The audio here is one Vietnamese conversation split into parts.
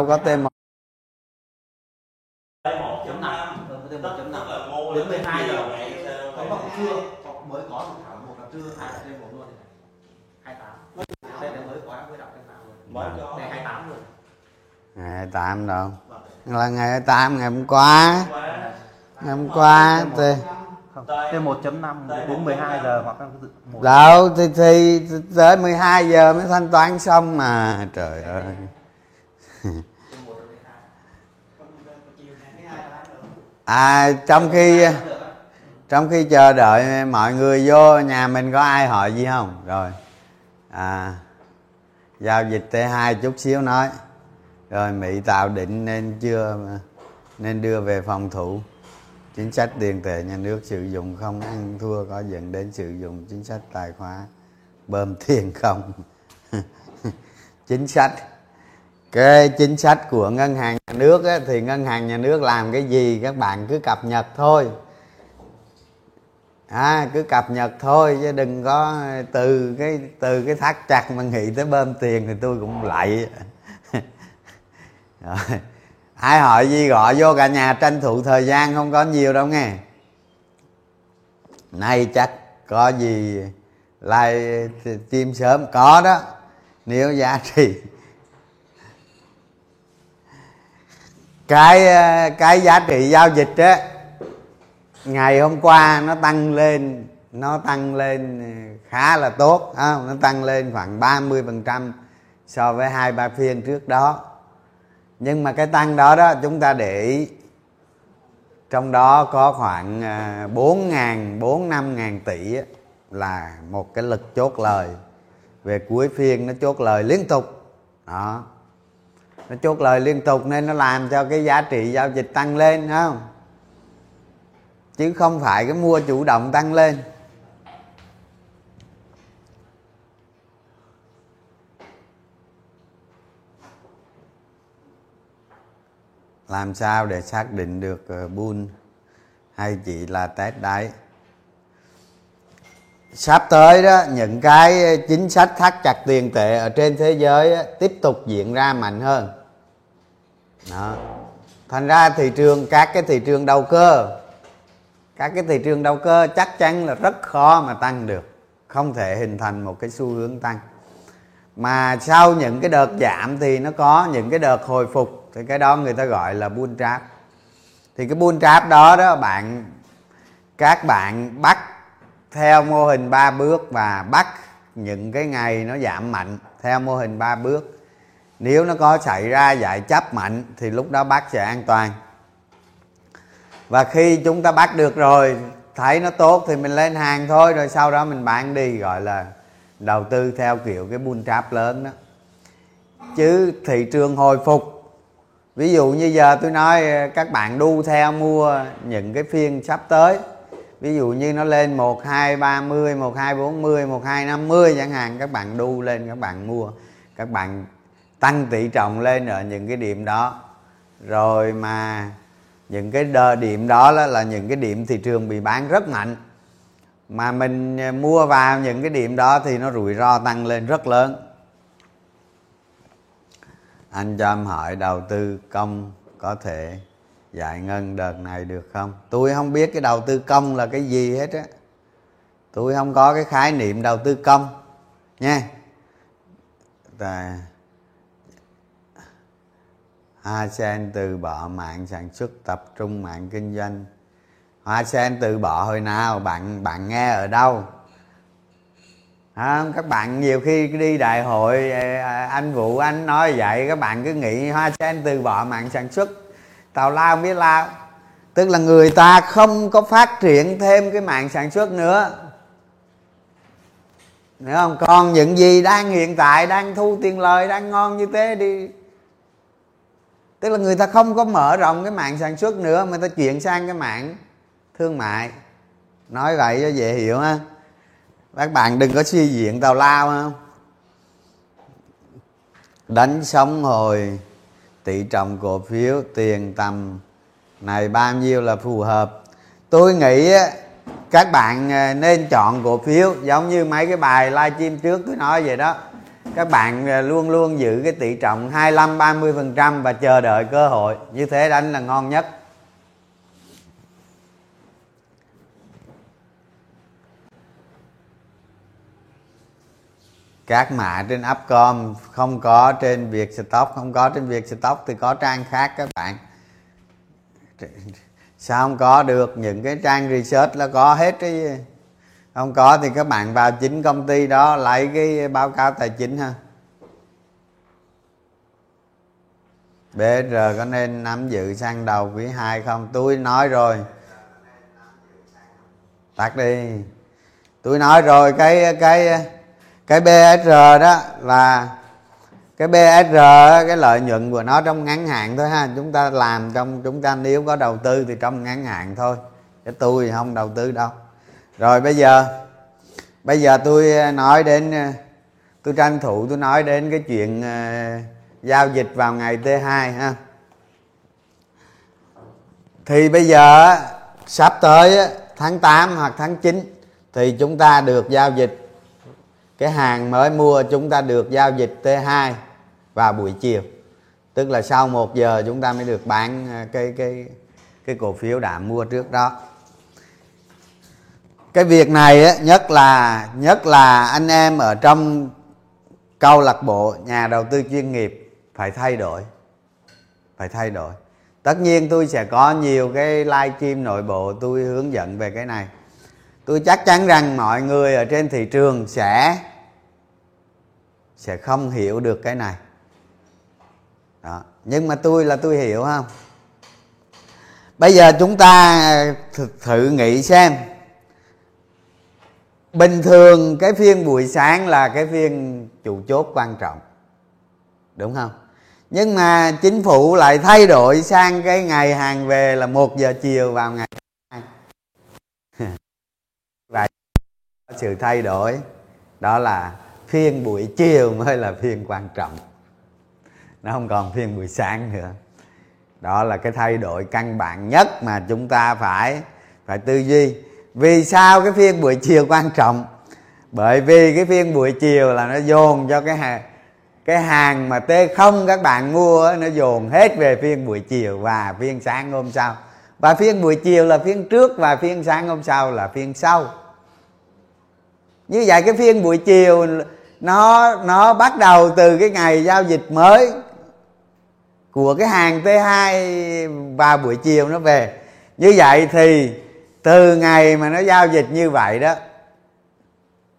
đâu có T1 T1.5 T1.5 đến 12 giờ. có trưa mới có dự thảo một là trưa hai là T1 luôn 28 đây là mới có mới đọc trên mạng luôn. Mới có ngày 28 luôn. Ngày 28 đâu? Là ngày 28 ngày hôm qua. Ngày hôm qua thì không T1.5 đến 12 giờ hoặc là đâu thì, thì tới 12 giờ mới thanh toán xong mà. Trời ơi à trong khi trong khi chờ đợi mọi người vô nhà mình có ai hỏi gì không? Rồi. À giao dịch T2 chút xíu nói. Rồi, Mỹ tạo định nên chưa, nên đưa về phòng thủ. Chính sách tiền tệ nhà nước sử dụng không? Ăn thua có dẫn đến sử dụng chính sách tài khoá, bơm tiền không? Chính sách cái chính sách của ngân hàng nhà nước ấy, thì ngân hàng nhà nước làm cái gì các bạn cứ cập nhật thôi. À, cứ cập nhật thôi chứ đừng có từ cái từ cái thắt chặt mà nghĩ tới bơm tiền thì tôi cũng lạy. Rồi ai hỏi gì gọi vô cả nhà tranh thủ thời gian không có nhiều đâu nghe. Nay chắc có gì like chim sớm có đó. Nếu giá trị cái ờ, cái giá trị giao dịch á, ngày hôm qua nó tăng lên, nó tăng lên khá là tốt không? nó tăng lên khoảng 30 phần trăm so với hai, ba phiên trước đó. Nhưng mà cái tăng đó đó, chúng ta để ý, trong đó có khoảng ờ, 4 ngàn 4 năm ngàn tỷ là một cái lực chốt lời. Về cuối phiên nó chốt lời liên tục. Đó nó chốt lời liên tục nên nó làm cho cái giá trị giao dịch tăng lên không? Chứ không phải cái mua chủ động tăng lên. Làm sao để xác định được ờ, bull hay chỉ là test đáy? Sắp tới đó, những cái ờ, chính sách thắt chặt tiền tệ ở trên thế giới tiếp tục diễn ra mạnh hơn đó. thành ra thị trường, các cái thị trường đầu cơ, các cái thị trường đầu cơ chắc chắn là rất khó mà tăng được, không thể hình thành một cái xu hướng tăng. Mà sau những cái đợt giảm thì nó có những cái đợt hồi phục, thì cái đó người ta gọi là bull trap. Thì cái bull trap đó đó, bạn, các bạn bắt theo mô hình ba bước và bắt những cái ngày nó giảm mạnh theo mô hình ba bước nếu nó có xảy ra giải chấp mạnh, thì lúc đó bắt sẽ an toàn. Và khi chúng ta bắt được rồi, thấy nó tốt thì mình lên hàng thôi, rồi sau đó mình bán đi, gọi là đầu tư theo kiểu cái bull trap lớn đó. Chứ thị trường hồi phục, ví dụ như giờ tôi nói, các bạn đu theo mua những cái phiên sắp tới, ví dụ như nó lên một hai ba mươi, một hai bốn mươi, một hai năm mươi chẳng hạn, các bạn đu lên, các bạn mua, các bạn tăng tỷ trọng lên ở những cái điểm đó. Rồi mà những cái đờ điểm đó là, là những cái điểm thị trường bị bán rất mạnh. Mà mình à, mua vào những cái điểm đó thì nó rủi ro tăng lên rất lớn. Anh cho em hỏi đầu tư công có thể giải ngân đợt này được không? Tôi không biết cái đầu tư công là cái gì hết á. Tôi không có cái khái niệm đầu tư công nha. Và Hoa Sen từ bỏ mạng sản xuất tập trung mạng kinh doanh. Hoa Sen từ bỏ hồi nào? Bạn bạn nghe ở đâu? À, các bạn nhiều khi đi đại hội à, à, anh Vũ anh nói vậy các bạn cứ nghĩ Hoa Sen từ bỏ mạng sản xuất. Tào lao không biết lao. Tức là người ta không có phát triển thêm cái mạng sản xuất nữa. Hiểu không? Còn những gì đang hiện tại đang thu tiền lời đang ngon như thế đi. Tức là người ta không có mở rộng cái mạng sản xuất nữa, Mà người ta chuyển sang cái mạng thương mại. Nói vậy cho dễ hiểu ha. Các bạn đừng có suy diễn tào lao không Đánh sóng hồi, tỷ trọng cổ phiếu, tiền tầm này bao nhiêu là phù hợp. Tôi nghĩ các bạn à, nên chọn cổ phiếu giống như mấy cái bài livestream trước tôi nói vậy đó các bạn à, luôn luôn giữ cái tỷ trọng 25 30 phần trăm và chờ đợi cơ hội. Như thế đánh là ngon nhất. Các mã trên Upcom không có trên việc stock không có trên việc stock thì có trang khác các bạn. Sao không có được? Những cái trang research là có hết cái không có thì các bạn vào chính công ty đó, lấy cái báo cáo tài chính ha. BR có nên nắm giữ sang đầu quý 2 không? Tôi nói rồi. Tắt đi. Tôi nói rồi, cái cái cái BSR đó là, cái BSR cái lợi nhuận của nó trong ngắn hạn thôi ha. Chúng ta làm trong, chúng ta nếu có đầu tư thì trong ngắn hạn thôi. Chứ tôi không đầu tư đâu rồi bây giờ bây giờ tôi ờ, nói đến ờ, tôi tranh thủ tôi nói đến cái chuyện ờ, giao dịch vào ngày T2 ha. Thì bây giờ sắp tới tháng 8 hoặc tháng 9 thì chúng ta được giao dịch. Cái hàng mới mua chúng ta được giao dịch T2 vào buổi chiều. Tức là sau một giờ chúng ta mới được bán cái cái cái cổ phiếu đã mua trước đó cái việc này á, nhất là nhất là anh em ở trong câu lạc bộ nhà đầu tư chuyên nghiệp phải thay đổi phải thay đổi. Tất nhiên tôi sẽ có nhiều cái live stream nội bộ tôi hướng dẫn về cái này. Tôi chắc chắn rằng mọi người ở trên thị trường sẽ sẽ không hiểu được cái này. Đó. nhưng mà tôi là tôi hiểu không? Bây giờ chúng ta thử, thử nghĩ xem bình thường cái phiên buổi sáng là cái phiên chủ chốt quan trọng, đúng không? Nhưng mà chính phủ lại thay đổi sang cái ngày hàng về là một giờ chiều vào ngày và sự thay đổi, đó là phiên buổi chiều mới là phiên quan trọng. Nó không còn phiên buổi sáng nữa. Đó là cái thay đổi căn bản nhất mà chúng ta phải phải tư duy vì sao cái phiên buổi chiều quan trọng? Bởi vì cái phiên buổi chiều là nó dồn cho cái hàng cái hàng mà t không các bạn mua nó dồn hết về phiên buổi chiều và phiên sáng hôm sau. Và phiên buổi chiều là phiên trước và phiên sáng hôm sau là phiên sau. Như vậy cái phiên buổi chiều nó nó bắt đầu từ cái ngày giao dịch mới của cái hàng T2 vào buổi chiều nó về. Như vậy thì từ ngày mà nó giao dịch như vậy đó,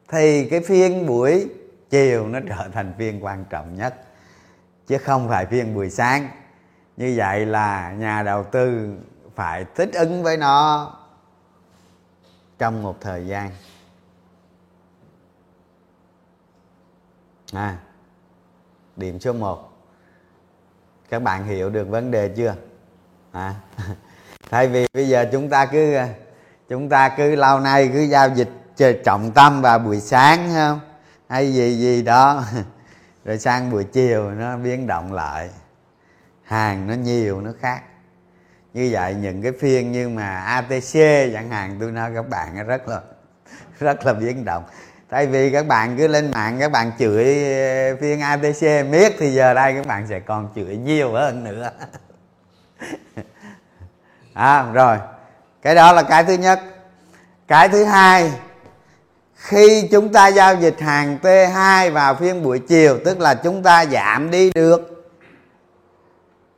thì cái phiên buổi chiều nó trở thành phiên quan trọng nhất, chứ không phải phiên buổi sáng. Như vậy là nhà đầu tư phải thích ứng với nó trong một thời gian. À điểm số 1 các bạn hiểu được vấn đề chưa? À thay vì bây giờ chúng ta cứ chúng ta cứ lâu nay cứ giao dịch trọng tâm vào buổi sáng không? Hay gì gì đó. Rồi sang buổi chiều nó biến động lại. Hàng nó nhiều nó khác. Như vậy những cái phiên như mà atc chẳng hạn tôi nói các bạn rất là rất là biến động. Tại vì các bạn cứ lên mạng các bạn chửi ờ, phiên atc miết thì giờ đây các bạn sẽ còn chửi nhiều hơn nữa. À, rồi cái đó là cái thứ nhất. Cái thứ hai, khi chúng ta giao dịch hàng T2 vào phiên buổi chiều, tức là chúng ta giảm đi được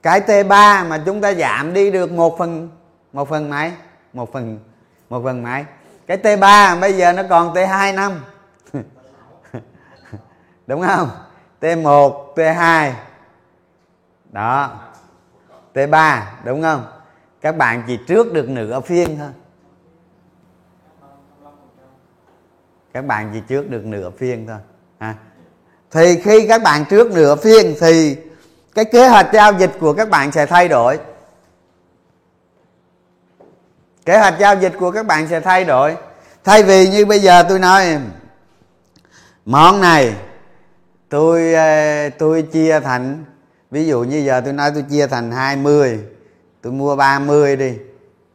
cái T3 mà chúng ta giảm đi được một phần một phần mấy? Một phần một phần mấy? Cái T3 bây giờ nó còn T2 năm. Đúng không? T1 T2 đó. T3 đúng không? Các bạn chỉ trước được nửa phiên thôi. Các bạn chỉ trước được nửa phiên thôi à. thì khi các bạn trước nửa phiên thì cái kế hoạch giao dịch của các bạn sẽ thay đổi. Kế hoạch giao dịch của các bạn sẽ thay đổi. Thay vì như bây giờ tôi nói, món này tôi ờ, tôi chia thành, ví dụ như giờ tôi nói tôi chia thành 20 tôi mua 30 đi.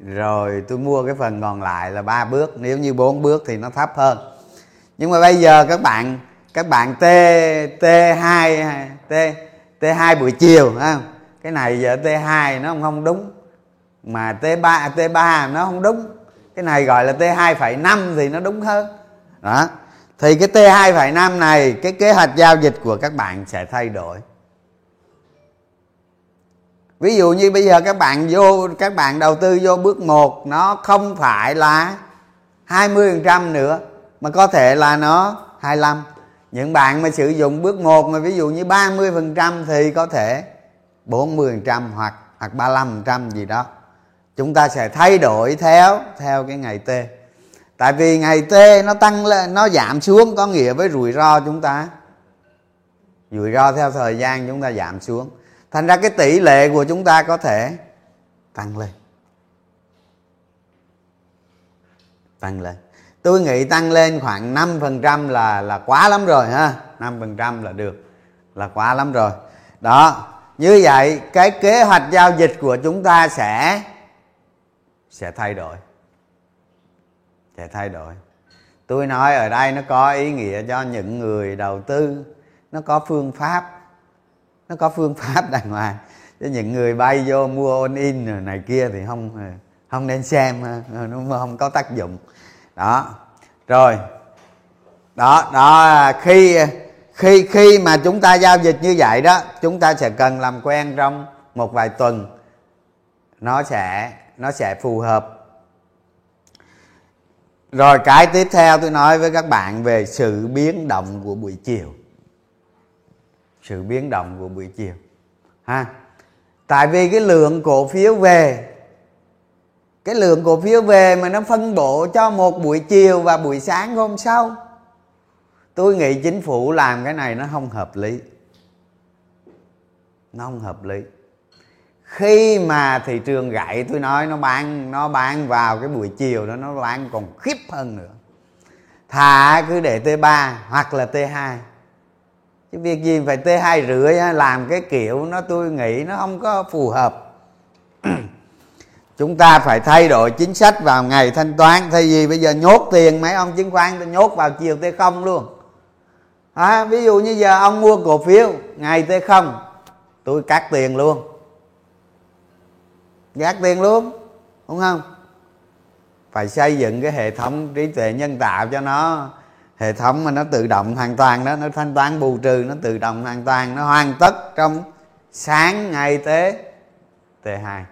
Rồi tôi mua cái phần còn lại là ba bước. Nếu như bốn bước thì nó thấp hơn. Nhưng mà bây giờ các bạn các bạn t t 2 t t 2 buổi chiều ha cái này giờ t 2 nó không đúng. Mà t 3 t 3 nó không đúng. Cái này gọi là t 2,5 thì nó đúng hơn. Đó. Thì cái t 2,5 này cái kế hoạch giao dịch của các bạn sẽ thay đổi ví dụ như bây giờ các bạn vô, các bạn đầu tư vô bước 1 nó không phải là 20% nữa, mà có thể là nó 25 những bạn mà sử dụng bước 1 mà ví dụ như 30% thì có thể 40% hoặc hoặc 35% gì đó. Chúng ta sẽ thay đổi theo theo cái ngày T. Tại vì ngày T nó tăng lên, nó giảm xuống có nghĩa với rủi ro chúng ta. Rủi ro theo thời gian chúng ta giảm xuống thành ra cái tỷ lệ của chúng ta có thể tăng lên. Tăng lên. Tôi nghĩ tăng lên khoảng 5% là là quá lắm rồi ha. 5% là được, là quá lắm rồi. Đó, như vậy cái kế hoạch giao dịch của chúng ta sẽ sẽ thay đổi. Sẽ thay đổi. Tôi nói ở đây nó có ý nghĩa cho những người đầu tư, nó có phương pháp nó có phương pháp đàng hoàng. Chứ những người bay vô mua on in này kia thì không ờ, không nên xem ờ, ờ, nó không có tác dụng. Đó. Rồi. Đó đó, khi khi khi mà chúng ta giao dịch như vậy đó, chúng ta sẽ cần làm quen trong một vài tuần. Nó sẽ nó sẽ phù hợp. Rồi, cái tiếp theo tôi nói với các bạn về sự biến động của buổi chiều sự biến động của buổi chiều. Ha. Tại vì cái lượng cổ phiếu về, cái lượng cổ phiếu về mà nó phân bổ cho một buổi chiều và buổi sáng hôm sau, tôi nghĩ chính phủ làm cái này nó không hợp lý. Nó không hợp lý. Khi mà thị trường gãy, tôi nói nó bán nó bán vào cái buổi chiều đó, nó bán còn khiếp hơn nữa. Thả cứ để t 3 hoặc là t 2 chứ việc gì phải t hai rưỡi làm cái kiểu nó tôi nghĩ nó không có phù hợp. Chúng ta phải thay đổi chính sách vào ngày thanh toán. Thay vì bây giờ nhốt tiền mấy ông chứng khoán tôi nhốt vào chiều t không luôn. À, ví dụ như giờ ông mua cổ phiếu ngày t không tôi cắt tiền luôn. Gác tiền luôn đúng không? Phải xây dựng cái hệ thống trí tuệ nhân tạo cho nó hệ thống mà nó tự động hoàn toàn đó, nó thanh toán bù trừ, nó tự động hoàn toàn, nó hoàn tất trong sáng ngày tế T2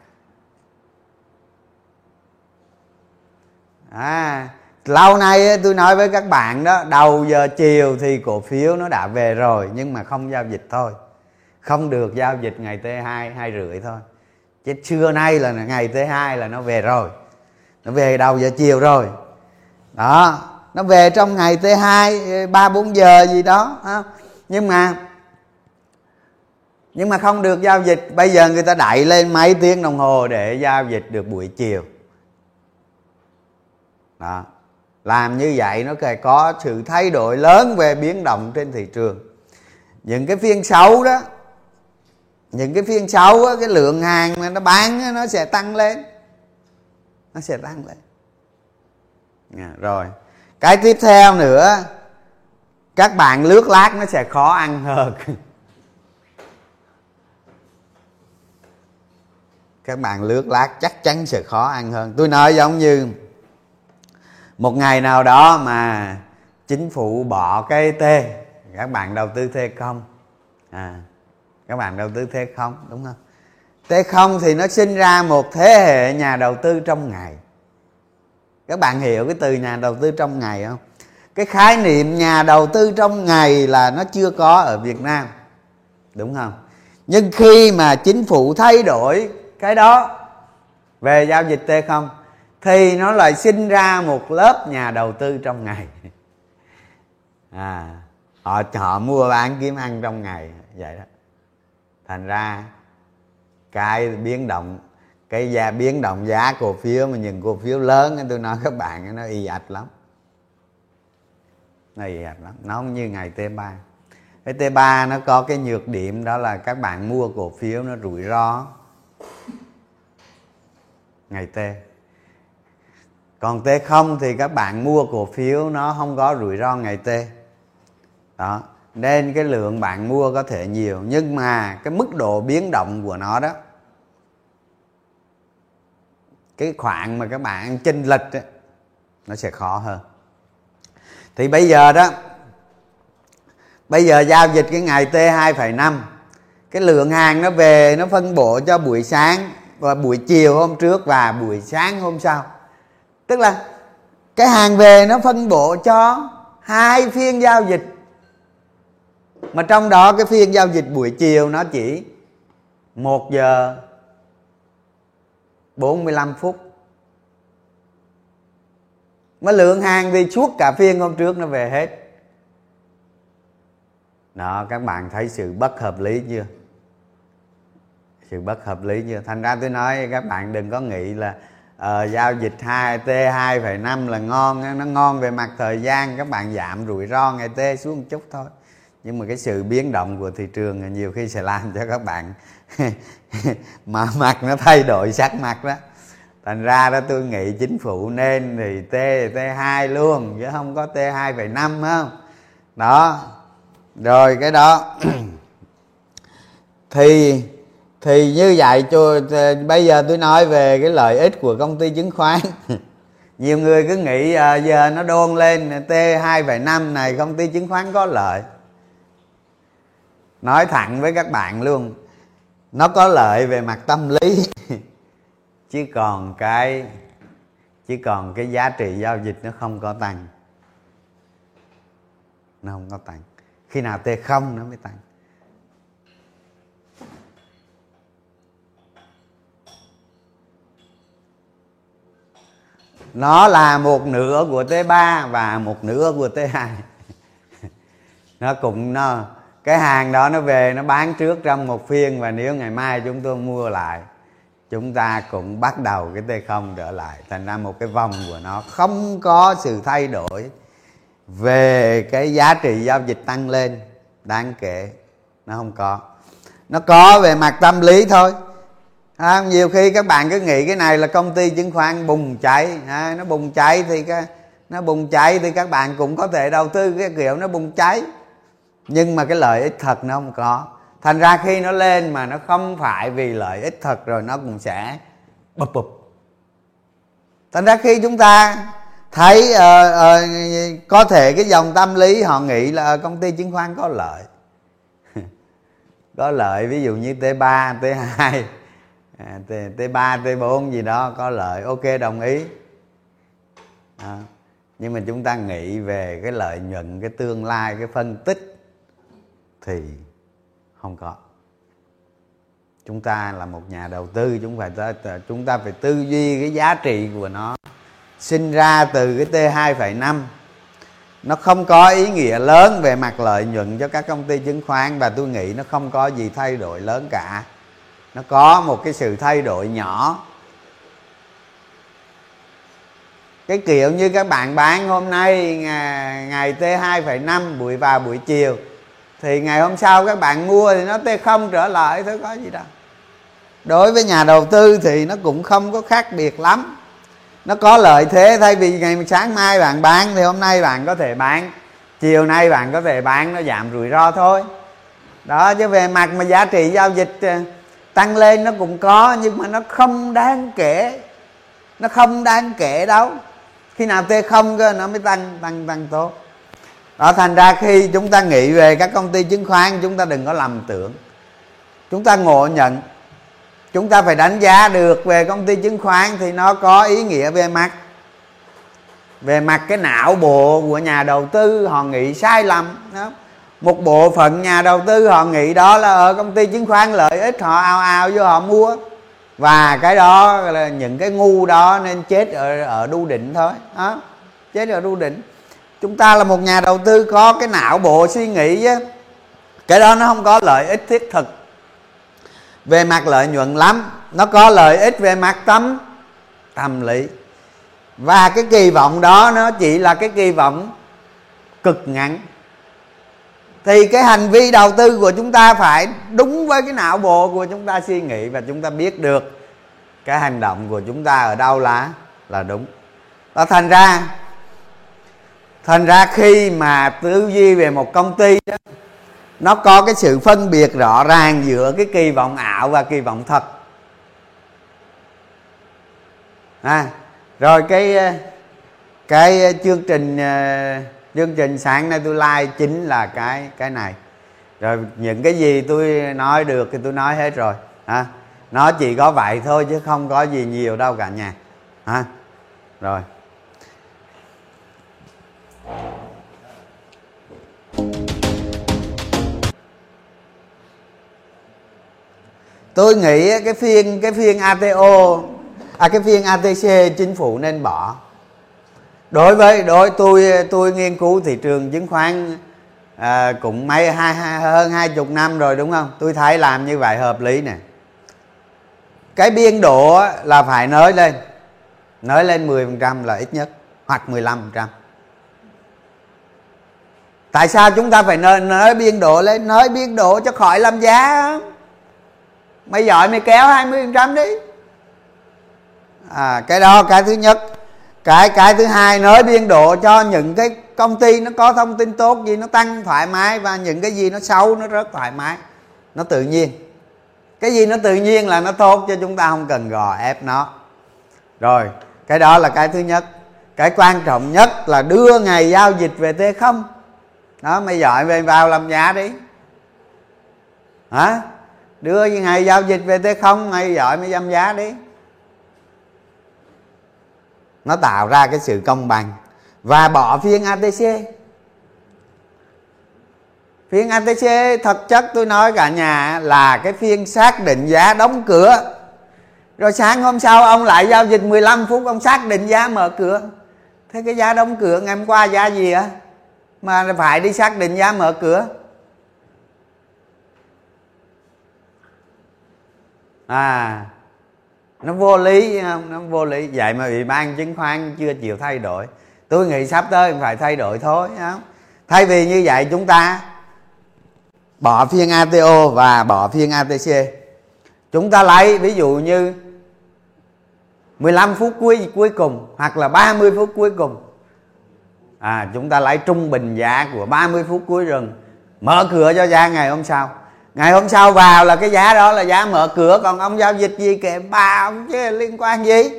à lâu nay tôi nói với các bạn đó, đầu giờ chiều thì cổ phiếu nó đã về rồi, nhưng mà không giao dịch thôi. Không được giao dịch ngày T2 hai rưỡi thôi. Chứ trưa nay là ngày T2 là nó về rồi. Nó về đầu giờ chiều rồi. Đó nó về trong ngày T2 ba bốn giờ gì đó nhưng mà nhưng mà không được giao dịch. Bây giờ người ta đẩy lên mấy tiếng đồng hồ để giao dịch được buổi chiều. Đó. Làm như vậy nó có sự thay đổi lớn về biến động trên thị trường. Những cái phiên xấu đó những cái phiên xấu á, cái lượng hàng mà nó bán nó sẽ tăng lên. Nó sẽ tăng lên. À, rồi cái tiếp theo nữa, các bạn lướt lát nó sẽ khó ăn hơn. Các bạn lướt lát chắc chắn sẽ khó ăn hơn. Tôi nói giống như một ngày nào đó mà chính phủ bỏ cái t, các bạn đầu tư t không? À các bạn đầu tư t không, đúng không? T không thì nó sinh ra một thế hệ nhà đầu tư trong ngày các bạn hiểu cái từ nhà đầu tư trong ngày không? Cái khái niệm nhà đầu tư trong ngày là nó chưa có ở việt nam, đúng không? Nhưng khi mà chính phủ thay đổi cái đó, về giao dịch t không, thì nó lại sinh ra một lớp nhà đầu tư trong ngày. À họ họ mua bán kiếm ăn trong ngày, vậy đó. Thành ra cái biến động cái giá biến động giá cổ phiếu, mà những cổ phiếu lớn tôi nói các bạn nó y ạch lắm. Nó y ạch lắm. Nó không như ngày t 3 cái t 3 nó có cái nhược điểm đó là các bạn mua cổ phiếu nó rủi ro. Ngày t. Còn t không thì các bạn mua cổ phiếu nó không có rủi ro ngày t. Đó. Nên cái lượng bạn mua có thể nhiều. Nhưng mà cái mức độ biến động của nó đó cái khoản mà các bạn chênh lệch ấy, nó sẽ khó hơn. Thì bây giờ đó bây giờ giao dịch cái ngày t 2,5 cái lượng hàng nó về nó phân bổ cho buổi sáng và buổi chiều hôm trước và buổi sáng hôm sau. Tức là cái hàng về nó phân bổ cho hai phiên giao dịch. Mà trong đó cái phiên giao dịch buổi chiều nó chỉ 1 giờ 45 phút. Mà lượng hàng đi suốt cả phiên hôm trước nó về hết. Đó các bạn thấy sự bất hợp lý chưa? Sự bất hợp lý chưa? Thành ra tôi nói các bạn đừng có nghĩ là uh, giao dịch 2 t 2,5 là ngon nó ngon về mặt thời gian các bạn giảm rủi ro ngày t xuống một chút thôi. Nhưng mà cái sự biến động của thị trường nhiều khi sẽ làm cho các bạn mà mặt nó thay đổi sắc mặt đó. Thành ra đó tôi nghĩ chính phủ nên thì t t 2 luôn chứ không có t 2,5 không? Đó. Rồi cái đó. Thì thì như vậy cho bây giờ tôi nói về cái lợi ích của công ty chứng khoán. Nhiều người cứ nghĩ à, giờ nó đôn lên t 2,5 này công ty chứng khoán có lợi. Nói thẳng với các bạn luôn nó có lợi về mặt tâm lý. Chứ còn cái chỉ còn cái giá trị giao dịch nó không có tăng. Nó không có tăng. Khi nào t không nó mới tăng. Nó là một nửa của T3 và một nửa của T2 nó cũng, nó cái hàng đó nó về nó bán trước trong một phiên và nếu ngày mai chúng tôi mua lại chúng ta cũng bắt đầu cái t không trở lại. Thành ra một cái vòng của nó không có sự thay đổi về cái giá trị giao dịch tăng lên. Đáng kể nó không có. Nó có về mặt tâm lý thôi. À, nhiều khi các bạn cứ nghĩ cái này là công ty chứng khoán bùng cháy. À, nó bùng cháy thì cái nó bùng cháy thì các bạn cũng có thể đầu tư cái kiểu nó bùng cháy nhưng mà cái lợi ích thật nó không có. Thành ra khi nó lên mà nó không phải vì lợi ích thật rồi nó cũng sẽ bụp bụp thành ra khi chúng ta thấy uh, uh, có thể cái dòng tâm lý họ nghĩ là ờ, công ty chứng khoán có lợi. Có lợi ví dụ như T3, T2 T, T3, T4 à, gì đó có lợi ok đồng ý. À, nhưng mà chúng ta nghĩ về cái lợi nhuận cái tương lai cái phân tích thì không có. Chúng ta là một nhà đầu tư chúng phải chúng ta phải tư duy cái giá trị của nó sinh ra từ cái T2,5 nó không có ý nghĩa lớn về mặt lợi nhuận cho các công ty chứng khoán và tôi nghĩ nó không có gì thay đổi lớn cả. Nó có một cái sự thay đổi nhỏ. Cái kiểu như các bạn bán hôm nay ngày, ngày T2,5 buổi vào buổi chiều thì ngày hôm sau các bạn mua thì nó T0 trở lại, thôi có gì đâu. Đối với nhà đầu tư thì nó cũng không có khác biệt lắm. Nó có lợi thế, thay vì ngày sáng mai bạn bán thì hôm nay bạn có thể bán, chiều nay bạn có thể bán, nó giảm rủi ro thôi. Đó, chứ về mặt mà giá trị giao dịch ờ, tăng lên nó cũng có, nhưng mà nó không đáng kể. Nó không đáng kể đâu. Khi nào t không cơ, nó mới tăng tăng tăng tốt đó thành ra khi chúng ta nghĩ về các công ty chứng khoán, chúng ta đừng có lầm tưởng. Chúng ta ngộ nhận. Chúng ta phải đánh giá được về công ty chứng khoán thì nó có ý nghĩa về mặt về mặt cái não bộ của nhà đầu tư, họ nghĩ sai lầm đó. một bộ phận nhà đầu tư họ nghĩ đó là ở công ty chứng khoán lợi ích, họ ao ao vô họ mua. Và cái đó là những cái ngu đó nên chết ở ở đu Đỉnh thôi đó chết ở đu Đỉnh chúng ta là một nhà đầu tư có cái não bộ suy nghĩ chứ cái đó nó không có lợi ích thiết thực về mặt lợi nhuận lắm. Nó có lợi ích về mặt tâm tâm lý. Và cái kỳ vọng đó nó chỉ là cái kỳ vọng cực ngắn. Thì cái hành vi đầu tư của chúng ta phải đúng với cái não bộ của chúng ta suy nghĩ và chúng ta biết được cái hành động của chúng ta ở đâu là là đúng. Đó, thành ra thành ra khi mà tư duy về một công ty đó nó có cái sự phân biệt rõ ràng giữa cái kỳ vọng ảo và kỳ vọng thật. À, rồi cái cái chương trình ờ, chương trình sáng nay tôi like chính là cái cái này. Rồi những cái gì tôi nói được thì tôi nói hết rồi à, nó chỉ có vậy thôi chứ không có gì nhiều đâu cả nhà ha rồi. Tôi nghĩ cái phiên cái phiên ATO à cái phiên ATC chính phủ nên bỏ. Đối với đối tôi tôi nghiên cứu thị trường chứng khoán à, cũng mấy hai, hai hơn hai chục năm rồi đúng không? Tôi thấy làm như vậy hợp lý nè. Cái biên độ là phải nới lên. Nới lên 10% là ít nhất hoặc 15% tại sao chúng ta phải nới, nới biên độ lên? Nới biên độ cho khỏi làm giá mày giỏi, mày kéo 20% đi. À cái đó, cái thứ nhất. Cái cái thứ hai nới biên độ cho những cái công ty nó có thông tin tốt gì, nó tăng thoải mái và những cái gì nó xấu, nó rất thoải mái. Nó tự nhiên. Cái gì nó tự nhiên là nó tốt cho chúng ta không cần gò ép nó. Rồi, cái đó là cái thứ nhất. Cái quan trọng nhất là đưa ngày giao dịch về t không. Đó, mày giỏi về vào làm giá đi. Hả? Đưa ngày giao dịch về t không, ngày giỏi mới giảm giá đi. Nó tạo ra cái sự công bằng. Và bỏ phiên ATC phiên ATC thực chất tôi nói cả nhà là cái phiên xác định giá đóng cửa. Rồi sáng hôm sau ông lại giao dịch 15 phút, ông xác định giá mở cửa. Thế cái giá đóng cửa ngày hôm qua giá gì á? Mà phải đi xác định giá mở cửa. À nó vô lý không nó vô lý. Vậy mà ủy ban chứng khoán chưa chịu thay đổi. Tôi nghĩ sắp tới phải thay đổi thôi không? Thay vì như vậy chúng ta bỏ phiên ATO và bỏ phiên ATC chúng ta lấy ví dụ như 15 phút cuối cuối cùng hoặc là 30 phút cuối cùng. À chúng ta lấy trung bình giá của 30 phút cuối rừng. Mở cửa cho giá ngày hôm sau ngày hôm sau vào là cái giá đó là giá mở cửa, còn ông giao dịch gì kệ bà ông chứ liên quan gì?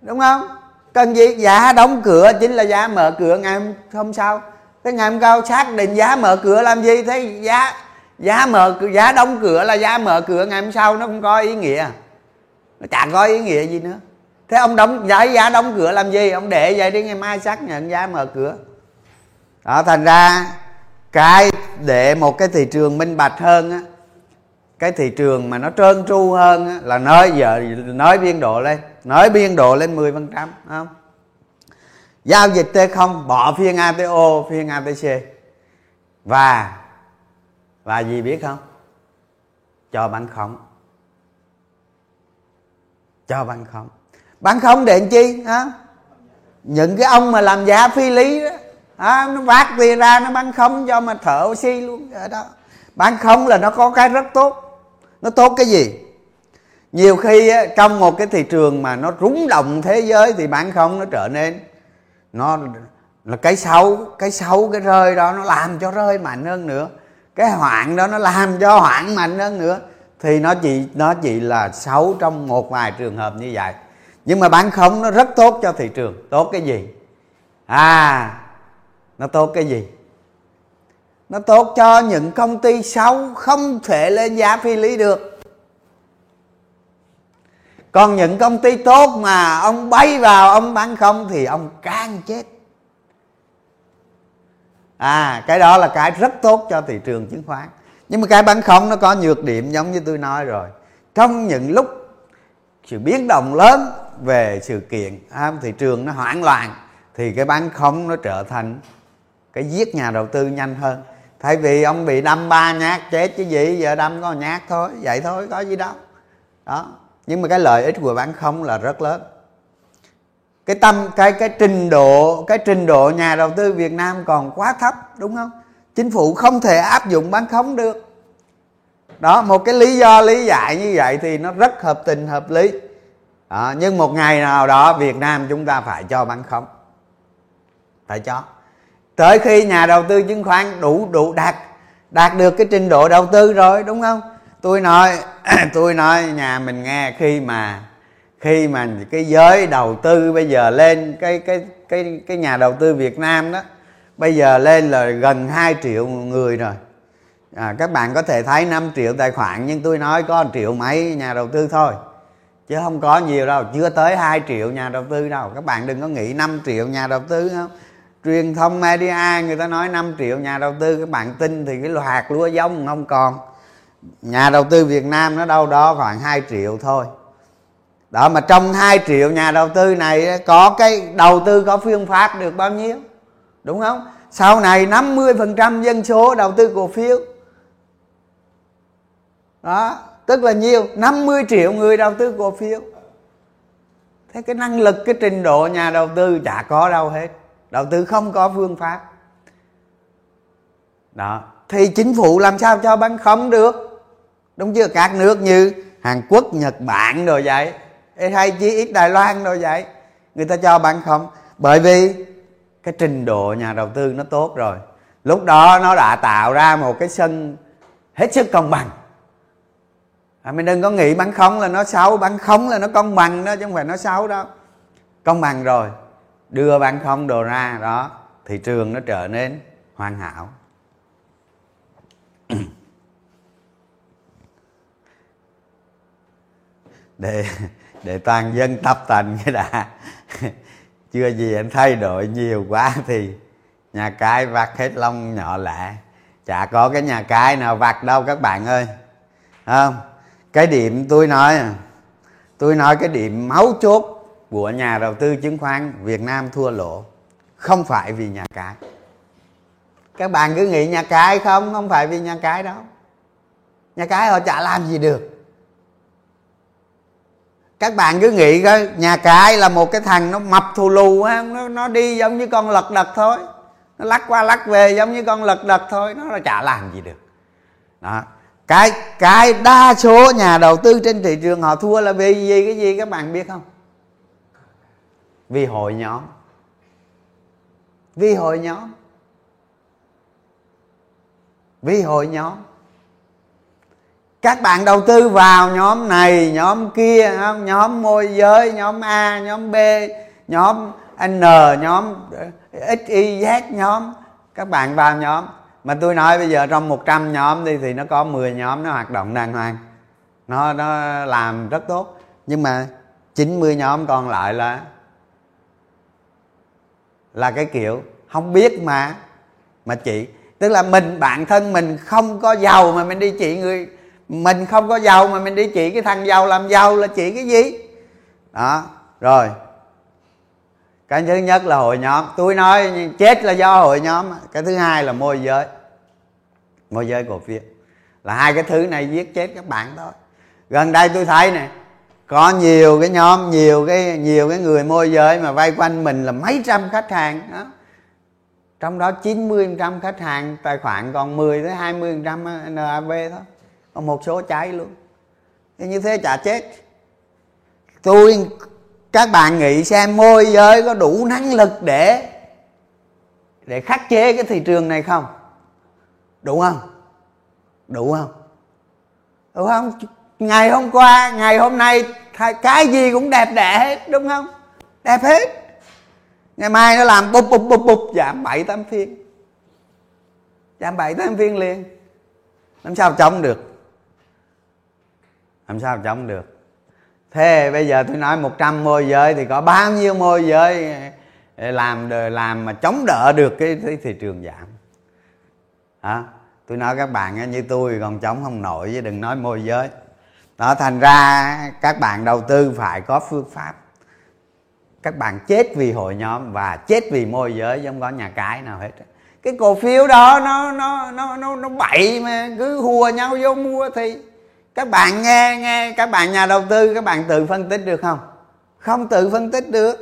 Đúng không? Cần gì? Giá đóng cửa chính là giá mở cửa ngày hôm sau. Cái ngày hôm sau xác định giá mở cửa làm gì? Thế giá giá mở giá đóng cửa là giá mở cửa ngày hôm sau, nó không có ý nghĩa. Nó chẳng có ý nghĩa gì nữa. Thế ông đóng, giá giá đóng cửa làm gì? Ông để vậy đi, ngày mai xác nhận giá mở cửa. Đó, thành ra cái để một cái thị trường minh bạch hơn á cái thị trường mà nó trơn tru hơn á, là nói giờ nói biên độ lên nói biên độ lên 10 phần trăm không? Giao dịch t không bỏ phiên ato phiên atc và và gì biết không? Cho bán khống. Cho bán khống. Bán khống để làm chi hả? Những cái ông mà làm giá phi lý đó à, nó vác tiền ra nó bán không cho mà thở oxy luôn. Ở đó. Bán không là nó có cái rất tốt. Nó tốt cái gì? Nhiều khi trong một cái thị trường mà nó rúng động thế giới thì bán không nó trở nên nó là cái xấu cái xấu cái rơi đó nó làm cho rơi mạnh hơn nữa. Cái hoạn đó nó làm cho hoạn mạnh hơn nữa. Thì nó chỉ nó chỉ là xấu trong một vài trường hợp như vậy. Nhưng mà bán không nó rất tốt cho thị trường. Tốt cái gì? À nó tốt cái gì? Nó tốt cho những công ty xấu không thể lên giá phi lý được. Còn những công ty tốt mà ông bay vào, ông bán không thì ông càng chết. À cái đó là cái rất tốt cho thị trường chứng khoán. Nhưng mà cái bán không nó có nhược điểm giống như tôi nói rồi. Trong những lúc sự biến động lớn về sự kiện à, thị trường nó hoảng loạn, thì cái bán không nó trở thành cái giết nhà đầu tư nhanh hơn. Thay vì ông bị đâm ba nhát chết chứ gì giờ đâm có nhát thôi vậy thôi có gì đâu. Đó. Nhưng mà cái lợi ích của bán không là rất lớn. Cái tâm cái cái trình độ cái trình độ nhà đầu tư Việt Nam còn quá thấp đúng không? Chính phủ không thể áp dụng bán không được. Đó một cái lý do lý giải như vậy thì nó rất hợp tình hợp lý. Đó, nhưng một ngày nào đó Việt Nam chúng ta phải cho bán không. Phải cho tới khi nhà đầu tư chứng khoán đủ đủ đạt đạt được cái trình độ đầu tư rồi đúng không? Tôi nói tôi nói nhà mình nghe khi mà khi mà cái giới đầu tư bây giờ lên cái cái cái cái nhà đầu tư Việt Nam đó bây giờ lên là gần 2 triệu người rồi. À, các bạn có thể thấy 5 triệu tài khoản nhưng tôi nói có 1 triệu mấy nhà đầu tư thôi chứ không có nhiều đâu chưa tới 2 triệu nhà đầu tư đâu. Các bạn đừng có nghĩ 5 triệu nhà đầu tư không? Truyền thông media, người ta nói 5 triệu, nhà đầu tư các bạn tin thì cái loạt lúa giống không còn. Nhà đầu tư Việt Nam nó đâu đó khoảng 2 triệu thôi. Đó, mà trong 2 triệu nhà đầu tư này có cái đầu tư có phương pháp được bao nhiêu? Đúng không? Sau này 50% dân số đầu tư cổ phiếu. Đó, tức là nhiều 50 triệu người đầu tư cổ phiếu. Thế cái năng lực, cái trình độ nhà đầu tư chả có đâu hết đầu tư không có phương pháp. Đó. Thì chính phủ làm sao cho bán không được? Đúng chưa? Các nước như hàn quốc nhật bản rồi vậy. Hay chỉ ít đài loan rồi vậy. Người ta cho bán không. Bởi vì cái trình độ nhà đầu tư nó tốt rồi. Lúc đó nó đã tạo ra một cái sân hết sức công bằng. À, mình đừng có nghĩ bán không là nó xấu bán không là nó công bằng đó chứ không phải nó xấu đâu. Công bằng rồi đưa bán không đồ ra, đó thị trường nó trở nên hoàn hảo. Để để toàn dân tập thành cái đã. Chưa gì anh thay đổi nhiều quá thì nhà cái vặt hết lông nhỏ lẻ. Chả có cái nhà cái nào vặt đâu các bạn ơi. Không? Cái điểm tôi nói à, tôi nói cái điểm máu chốt của nhà đầu tư chứng khoán Việt Nam thua lỗ. Không phải vì nhà cái. Các bạn cứ nghĩ nhà cái không không phải vì nhà cái đâu. Nhà cái họ chả làm gì được. Các bạn cứ nghĩ coi nhà cái là một cái thằng nó mập thù lù á nó, nó đi giống như con lật đật thôi. Nó lắc qua lắc về giống như con lật đật thôi nó chả làm gì được. Đó. Cái cái đa số nhà đầu tư trên thị trường họ thua là vì gì cái gì các bạn biết không? Vì hội nhóm. Vì hội nhóm. Vì hội nhóm. Các bạn đầu tư vào nhóm này, nhóm kia không? nhóm môi giới, nhóm a, nhóm b, nhóm n, nhóm x, y, z, nhóm. Các bạn vào nhóm. Mà tôi nói bây giờ trong 100 nhóm đi thì nó có 10 nhóm nó hoạt động đàng hoàng. Nó nó làm rất tốt. Nhưng mà 90 nhóm còn lại là là cái kiểu không biết mà mà chị tức là mình, bản thân mình không có giàu mà mình đi chị người, mình không có giàu mà mình đi chỉ cái thằng giàu làm giàu là chỉ cái gì? Đó, rồi. Cái thứ nhất là hội nhóm. Tôi nói chết là do hội nhóm. Cái thứ hai là môi giới. Môi giới cổ phiếu. Là hai cái thứ này giết chết các bạn thôi. Gần đây tôi thấy này có nhiều cái nhóm, nhiều cái nhiều cái người môi giới mà vay quanh mình là mấy trăm khách hàng, đó. Trong đó 90% khách hàng tài khoản, còn 10 tới 20% NAV thôi. Còn một số cháy luôn. Thì như thế chả chết. Tôi, các bạn nghĩ xem, môi giới có đủ năng lực để để khắc chế cái thị trường này không? Đủ không? Đủ không? Đủ không? Ngày hôm qua ngày hôm nay cái gì cũng đẹp đẽ hết đúng không? Đẹp hết. Ngày mai nó làm bụp bụp bụp bụp giảm bảy tám phiên. Giảm bảy tám phiên liền. Làm sao chống được? Làm sao chống được? Thế bây giờ tôi nói 100 môi giới thì có bao nhiêu môi giới ờ, làm làm mà chống đỡ được cái, cái thị trường giảm? Hả? Tôi nói các bạn như tôi còn chống không nổi chứ đừng nói môi giới đó, thành ra các bạn đầu tư phải có phương pháp. Các bạn chết vì hội nhóm và chết vì môi giới không có nhà cái nào hết cái cổ phiếu đó, nó nó nó nó nó bậy mà, cứ hùa nhau vô mua thì. Các bạn nghe nghe, các bạn nhà đầu tư, các bạn tự phân tích được không? Không tự phân tích được.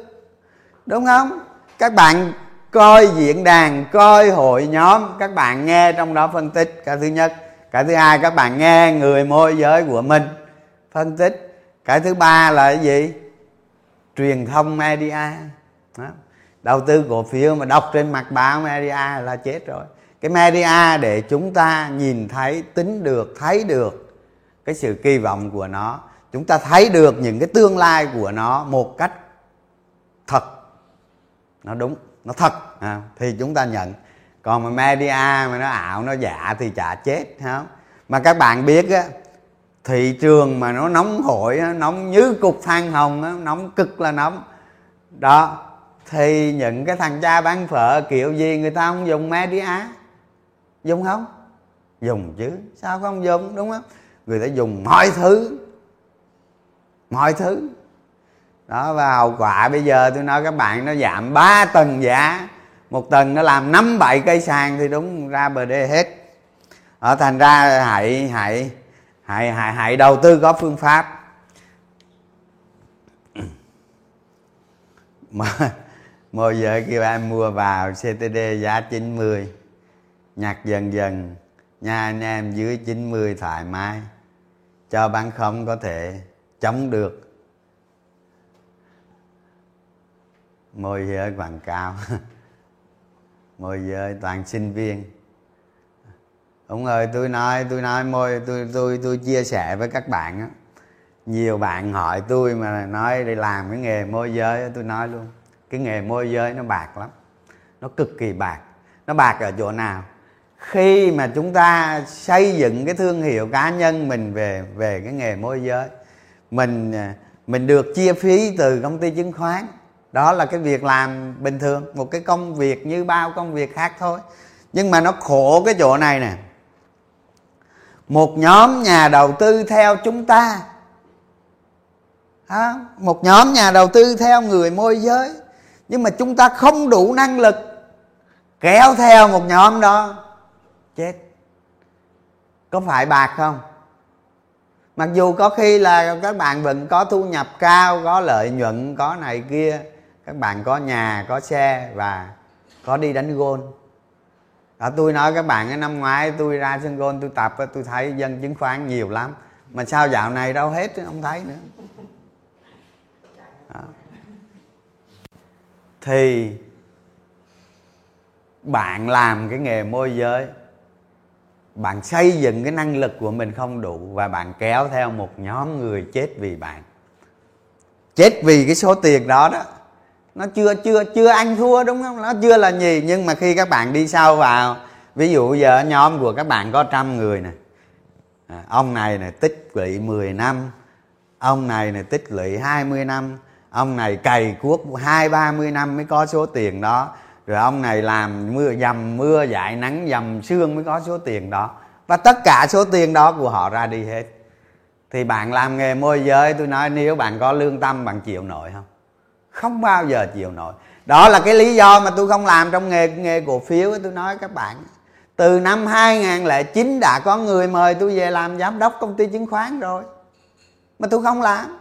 Đúng không? Các bạn coi diễn đàn, coi hội nhóm, các bạn nghe trong đó phân tích. Cái thứ nhất. Cái thứ hai, các bạn nghe người môi giới của mình phân tích. Cái thứ ba là cái gì? Truyền thông media. Đó. đầu tư cổ phiếu mà đọc trên mặt báo media là chết rồi. Cái media để chúng ta nhìn thấy tính được thấy được cái sự kỳ vọng của nó. Chúng ta thấy được những cái tương lai của nó một cách thật. Nó đúng nó thật. À, thì chúng ta nhận. Còn mà media mà nó ảo nó giả thì chả chết không? Mà các bạn biết á thị trường mà nó nóng hổi nóng như cục than hồng nóng cực là nóng. Đó, thì những cái thằng cha bán phở kiểu gì người ta không dùng media dùng không? Dùng chứ. Sao không dùng, đúng không? Người ta dùng mọi thứ. Mọi thứ. Đó, và hậu quả bây giờ tôi nói các bạn nó giảm 3 tầng giá. Một tầng nó làm năm bảy cây sàn thì đúng ra bờ đê hết. Ở thành ra hãy hãy hãy hãy hãy đầu tư có phương pháp. Mà môi giới kêu em mua vào CTD giá 90 nhặt dần dần. Nha anh em dưới 90 thoải mái. Cho bán không có thể chống được. Môi giới quảng cáo. Môi giới toàn sinh viên ông ơi, tôi nói tôi nói môi, tôi tôi tôi chia sẻ với các bạn á. Nhiều bạn hỏi tôi mà nói đi làm cái nghề môi giới tôi nói luôn, cái nghề môi giới nó bạc lắm, nó cực kỳ bạc. Nó bạc ở chỗ nào? Khi mà chúng ta xây dựng cái thương hiệu cá nhân mình về về cái nghề môi giới, mình à, mình được chia phí từ công ty chứng khoán. Đó là cái việc làm bình thường, một cái công việc như bao công việc khác thôi. Nhưng mà nó khổ cái chỗ này nè một nhóm nhà đầu tư theo chúng ta. À, một nhóm nhà đầu tư theo người môi giới. Nhưng mà chúng ta không đủ năng lực kéo theo một nhóm đó. Chết. Có phải bạc không? Mặc dù có khi là các bạn vẫn có thu nhập cao có lợi nhuận có này kia. Các bạn có nhà có xe và có đi đánh gôn à, tôi nói các bạn cái năm ngoái tôi ra sân gôn tôi tập tôi thấy dân chứng khoán nhiều lắm. Mà sao dạo này đâu hết không thấy nữa. À. thì bạn làm cái nghề môi giới. Bạn xây dựng cái năng lực của mình không đủ và bạn kéo theo một nhóm người chết vì bạn. Chết vì cái số tiền đó đó nó chưa chưa chưa ăn thua đúng không? Nó chưa là gì. Nhưng mà khi các bạn đi sâu vào ví dụ giờ nhóm của các bạn có trăm người nè. À, ông này này tích lũy 10 năm ông này này tích lũy 20 năm ông này cày cuốc hai ba mươi năm mới có số tiền đó. Rồi ông này làm mưa dầm mưa dại nắng dầm sương mới có số tiền đó. Và tất cả số tiền đó của họ ra đi hết. Thì bạn làm nghề môi giới tôi nói nếu bạn có lương tâm bạn chịu nổi không? Không bao giờ chịu nổi. Đó là cái lý do mà tôi không làm trong nghề nghề cổ phiếu. Tôi nói các bạn từ năm 2009 đã có người mời tôi về làm giám đốc công ty chứng khoán rồi mà tôi không làm.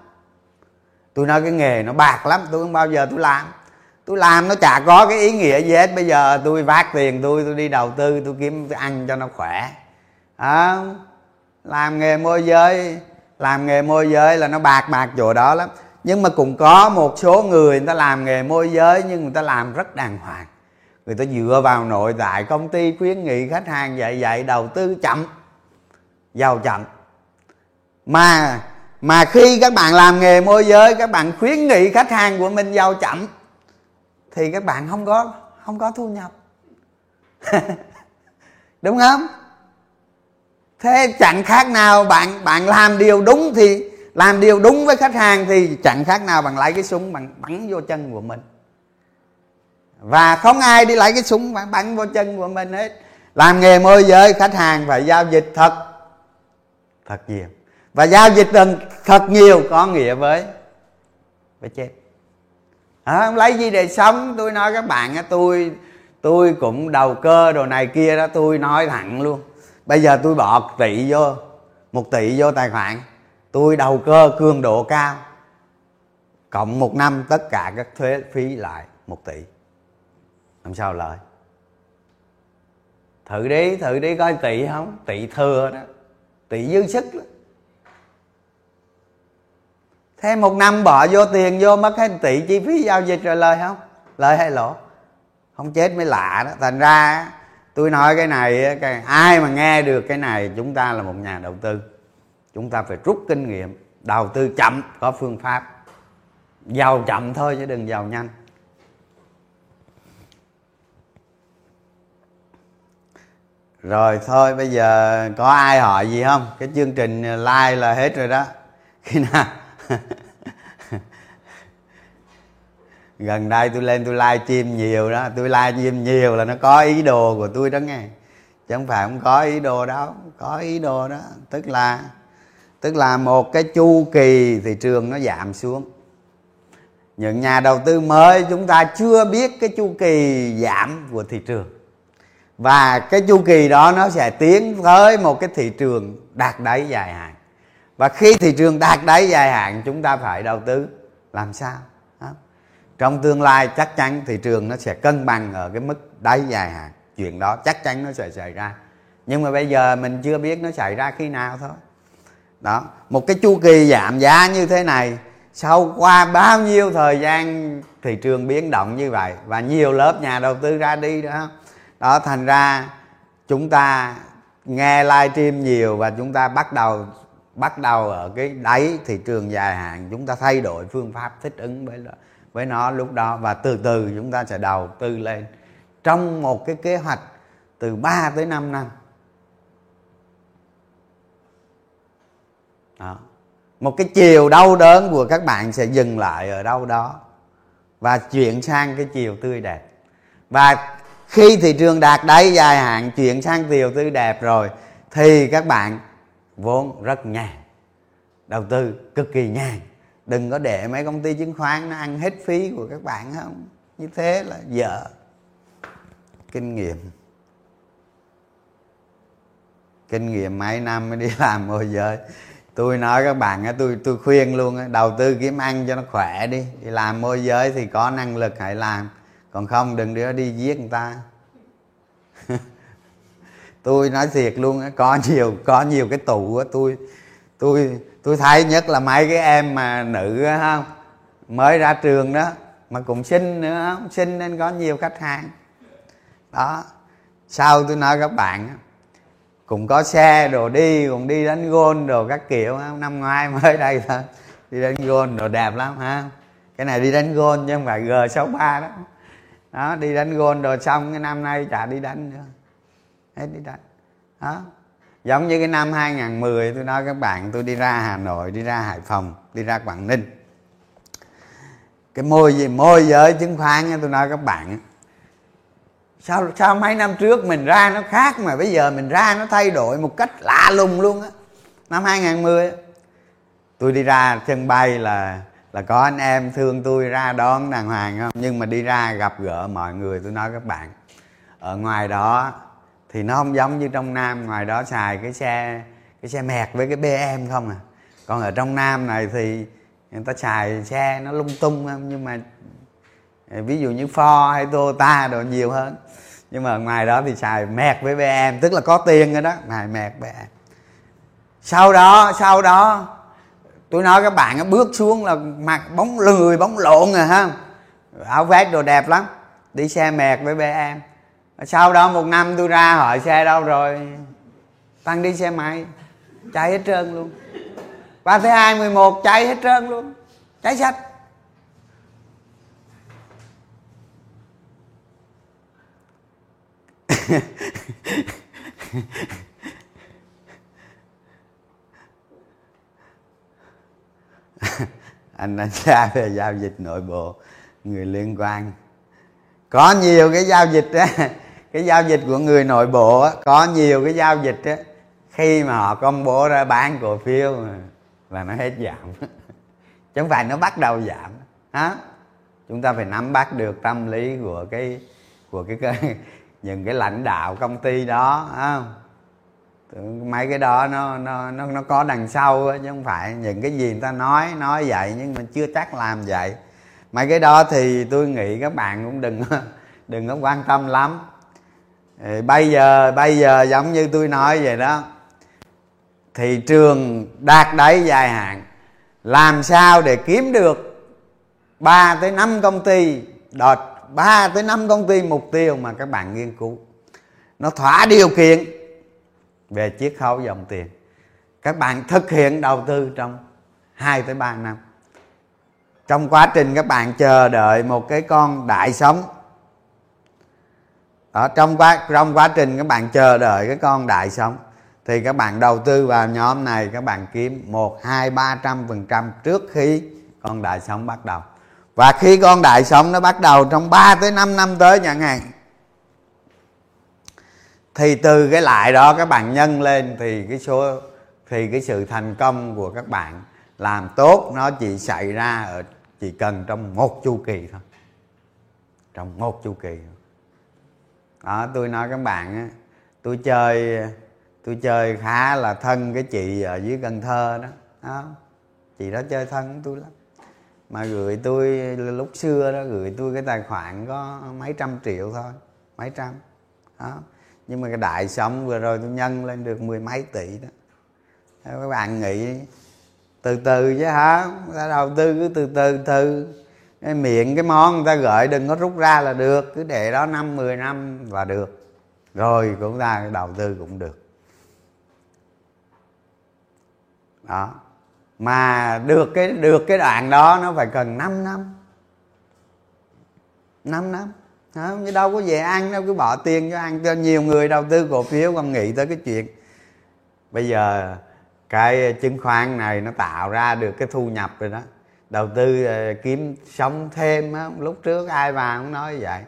Tôi nói cái nghề nó bạc lắm tôi không bao giờ tôi làm. Tôi làm nó chả có cái ý nghĩa gì hết. Bây giờ tôi vác tiền tôi tôi đi đầu tư tôi kiếm tôi ăn cho nó khỏe. À, làm nghề môi giới làm nghề môi giới là nó bạc bạc chỗ đó lắm nhưng mà cũng có một số người người ta làm nghề môi giới nhưng người ta làm rất đàng hoàng. Người ta dựa vào nội tại công ty khuyến nghị khách hàng dạy dạy, đầu tư chậm, giàu chậm. Mà mà khi các bạn làm nghề môi giới, các bạn khuyến nghị khách hàng của mình giàu chậm, thì các bạn không có không có thu nhập. Đúng không? Thế chẳng khác nào bạn bạn làm điều đúng thì làm điều đúng với khách hàng thì chẳng khác nào bằng lấy cái súng bằng bắn vô chân của mình. Và không ai đi lấy cái súng bắn, bắn vô chân của mình hết. Làm nghề môi giới khách hàng phải giao dịch thật thật nhiều. Và giao dịch thật nhiều có nghĩa với với chết. À, lấy gì để sống. Tôi nói các bạn tôi tôi cũng đầu cơ đồ này kia đó tôi nói thẳng luôn. Bây giờ tôi bỏ tỷ vô một tỷ vô tài khoản tôi đầu cơ cường độ cao. Cộng một năm tất cả các thuế phí lại một tỷ. Làm sao lợi? Thử đi thử đi coi tỷ không? Tỷ thừa đó. Tỷ dư sức đó. thêm một năm bỏ vô tiền vô mất hết tỷ chi phí giao dịch rồi lời không? Lời hay lỗ? Không chết mới lạ đó. Thành ra tôi nói cái này cái, ai mà nghe được cái này chúng ta là một nhà đầu tư chúng ta phải rút kinh nghiệm, đầu tư chậm, có phương pháp. Giàu chậm thôi chứ đừng giàu nhanh. Rồi thôi, bây giờ có ai hỏi gì không? Cái chương trình like là hết rồi đó. Khi nào? Gần đây tôi lên tôi live stream nhiều đó. Tôi live stream nhiều là nó có ý đồ của tôi đó nghe. Chứ không phải không có ý đồ đâu, có ý đồ đó. Tức là tức là một cái chu kỳ thị trường nó giảm xuống. Những nhà đầu tư mới chúng ta chưa biết cái chu kỳ giảm của thị trường. Và cái chu kỳ đó nó sẽ tiến tới một cái thị trường đạt đáy dài hạn. Và khi thị trường đạt đáy dài hạn, chúng ta phải đầu tư. Làm sao? Trong tương lai chắc chắn thị trường nó sẽ cân bằng ở cái mức đáy dài hạn. Chuyện đó chắc chắn nó sẽ xảy ra. Nhưng mà bây giờ mình chưa biết nó xảy ra khi nào thôi đó, một cái chu kỳ giảm giá như thế này, sau qua bao nhiêu thời gian thị trường biến động như vậy và nhiều lớp nhà đầu tư ra đi đó đó, thành ra chúng ta nghe livestream nhiều và chúng ta bắt đầu bắt đầu ở cái đáy thị trường dài hạn, chúng ta thay đổi phương pháp thích ứng với với nó lúc đó và từ từ chúng ta sẽ đầu tư lên. Trong một cái kế hoạch từ 3 tới 5 năm đó. một cái chiều đau đớn của các bạn sẽ dừng lại ở đâu đó và chuyển sang cái chiều tươi đẹp. Và khi thị trường đạt đáy dài hạn, chuyển sang chiều tươi đẹp rồi, thì các bạn vốn rất nhàn đầu tư cực kỳ nhàn đừng có để mấy công ty chứng khoán nó ăn hết phí của các bạn, không? Như thế là dở. Kinh nghiệm. Kinh nghiệm mấy năm mới đi làm môi giới tôi nói các bạn tôi tôi khuyên luôn đầu tư kiếm ăn cho nó khỏe đi. Đi làm môi giới thì có năng lực hãy làm. Còn không, đừng đứa đi giết người ta. Tôi nói thiệt luôn có nhiều có nhiều cái tụ tôi tôi tôi thấy nhất là mấy cái em mà nữ không? Mới ra trường đó, mà cũng xinh nữa, không? Nên có nhiều khách hàng. Đó. Sau tôi nói các bạn cũng có xe đồ đi, cũng đi đánh gôn đồ các kiểu năm ngoái mới đây thôi. Đi đánh gôn đồ đẹp lắm, ha. Cái này đi đánh gôn chứ không phải g 63 đó. Đó, đi đánh gôn đồ xong cái năm nay chả đi đánh nữa. Hết đi đánh. Đó. Giống như cái năm 2010 tôi nói các bạn, tôi đi ra Hà Nội, đi ra Hải Phòng, đi ra Quảng Ninh. Cái môi gì? Môi giới chứng khoán tôi nói các bạn sao sao mấy năm trước mình ra nó khác mà bây giờ mình ra nó thay đổi một cách lạ lùng luôn á. Năm 2010 tôi đi ra sân bay là là có anh em thương tôi ra đón đàng hoàng không? Nhưng mà đi ra gặp gỡ mọi người, tôi nói các bạn, ở ngoài đó thì nó không giống như trong nam, ngoài đó xài cái xe cái xe mẹt với cái bm không à. Còn ở trong nam này thì người ta xài xe nó lung tung không? Nhưng mà ví dụ như Ford hay Toyota đồ nhiều hơn. Nhưng mà ngoài đó thì xài mẹt với bm tức là có tiền rồi đó, xài mẹt bm sau đó sau đó, tôi nói các bạn bước xuống là mặt bóng lười, bóng lộn rồi, ha. Áo vest đồ đẹp lắm, đi xe mẹt với bm sau đó một năm tôi ra hỏi xe đâu rồi? Tăng đi xe máy, cháy hết trơn luôn. Qua thứ hai mười một, cháy hết trơn luôn. Cháy sạch. anh đánh giá về giao dịch nội bộ người liên quan. Có nhiều cái giao dịch đó, cái giao dịch của người nội bộ đó, có nhiều cái giao dịch đó, khi mà họ công bố ra bán cổ phiếu là nó hết giảm. Chứ không phải nó bắt đầu giảm đó chúng ta phải nắm bắt được tâm lý của cái của cái, cái những cái lãnh đạo công ty đó không? Mấy cái đó nó nó nó nó có đằng sau chứ không phải. Những cái gì người ta nói nói vậy, nhưng mà chưa chắc làm vậy. Mấy cái đó thì tôi nghĩ các bạn cũng đừng đừng có quan tâm lắm. Bây giờ bây giờ giống như tôi nói vậy đó. Thị trường đạt đáy dài hạn. Làm sao để kiếm được 3 tới 5 công ty đợt ba tới năm công ty mục tiêu mà các bạn nghiên cứu. Nó thỏa điều kiện về chiết khấu dòng tiền. Các bạn thực hiện đầu tư trong 2 tới 3 năm. Trong quá trình các bạn chờ đợi một cái con đại sống, ở trong quá trong quá trình các bạn chờ đợi cái con đại sống, thì các bạn đầu tư vào nhóm này, các bạn kiếm một, hai, ba trăm phần trăm trước khi con đại sống bắt đầu và khi con đại sống nó bắt đầu trong 3 tới 5 năm tới chẳng hạn thì từ cái lại đó các bạn nhân lên thì cái số thì cái sự thành công của các bạn làm tốt nó chỉ xảy ra ở chỉ cần trong một chu kỳ thôi. Trong một chu kỳ đó tôi nói các bạn á tôi chơi tôi chơi khá là thân cái chị ở dưới cần thơ đó, đó. chị đó chơi thân tôi lắm mà gửi tôi lúc xưa đó, gửi tôi cái tài khoản có mấy trăm triệu thôi, mấy trăm. Đó. Nhưng mà cái đại sống vừa rồi tôi nhân lên được mười mấy tỷ đó. Các bạn nghĩ, từ từ chứ hả? Ta đầu tư cứ từ từ từ. Cái miệng, cái món người ta gửi đừng có rút ra là được, cứ để đó năm, mười năm và được. Rồi cũng ta đầu tư cũng được. Đó mà được cái được cái đoạn đó nó phải cần 5 năm. 5 năm. Không, chứ đâu có về ăn đâu cứ bỏ tiền cho ăn. Cho nhiều người đầu tư cổ phiếu còn nghĩ tới cái chuyện. Bây giờ cái chứng khoán này nó tạo ra được cái thu nhập rồi đó. Đầu tư ờ, kiếm sống thêm á. Lúc trước ai vào cũng nói vậy.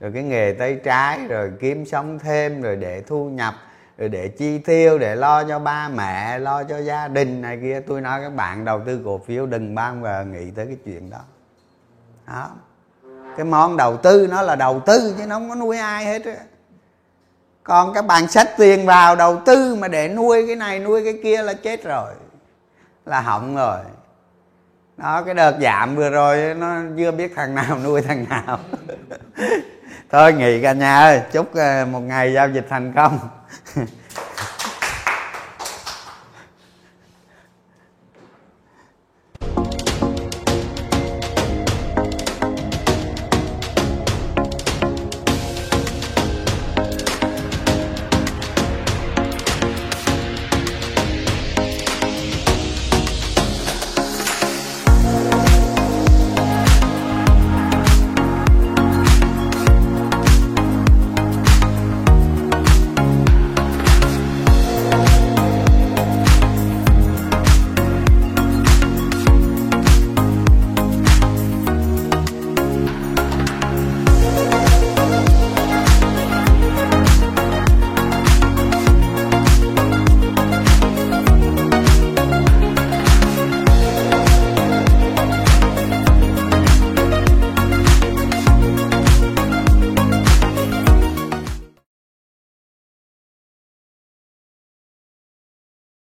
Rồi cái nghề tay trái rồi kiếm sống thêm rồi để thu nhập rồi để chi tiêu, để lo cho ba mẹ, lo cho gia đình này kia. Tôi nói các bạn đầu tư cổ phiếu đừng bao giờ nghĩ tới cái chuyện đó. Đó. Cái món đầu tư nó là đầu tư chứ nó không có nuôi ai hết á. Còn các bạn xách tiền vào đầu tư mà để nuôi cái này, nuôi cái kia là chết rồi, là hỏng rồi. Đó, cái đợt giảm vừa rồi nó chưa biết thằng nào nuôi thằng nào. thôi nghỉ cả nhà ơi chúc ờ, một ngày giao dịch thành công.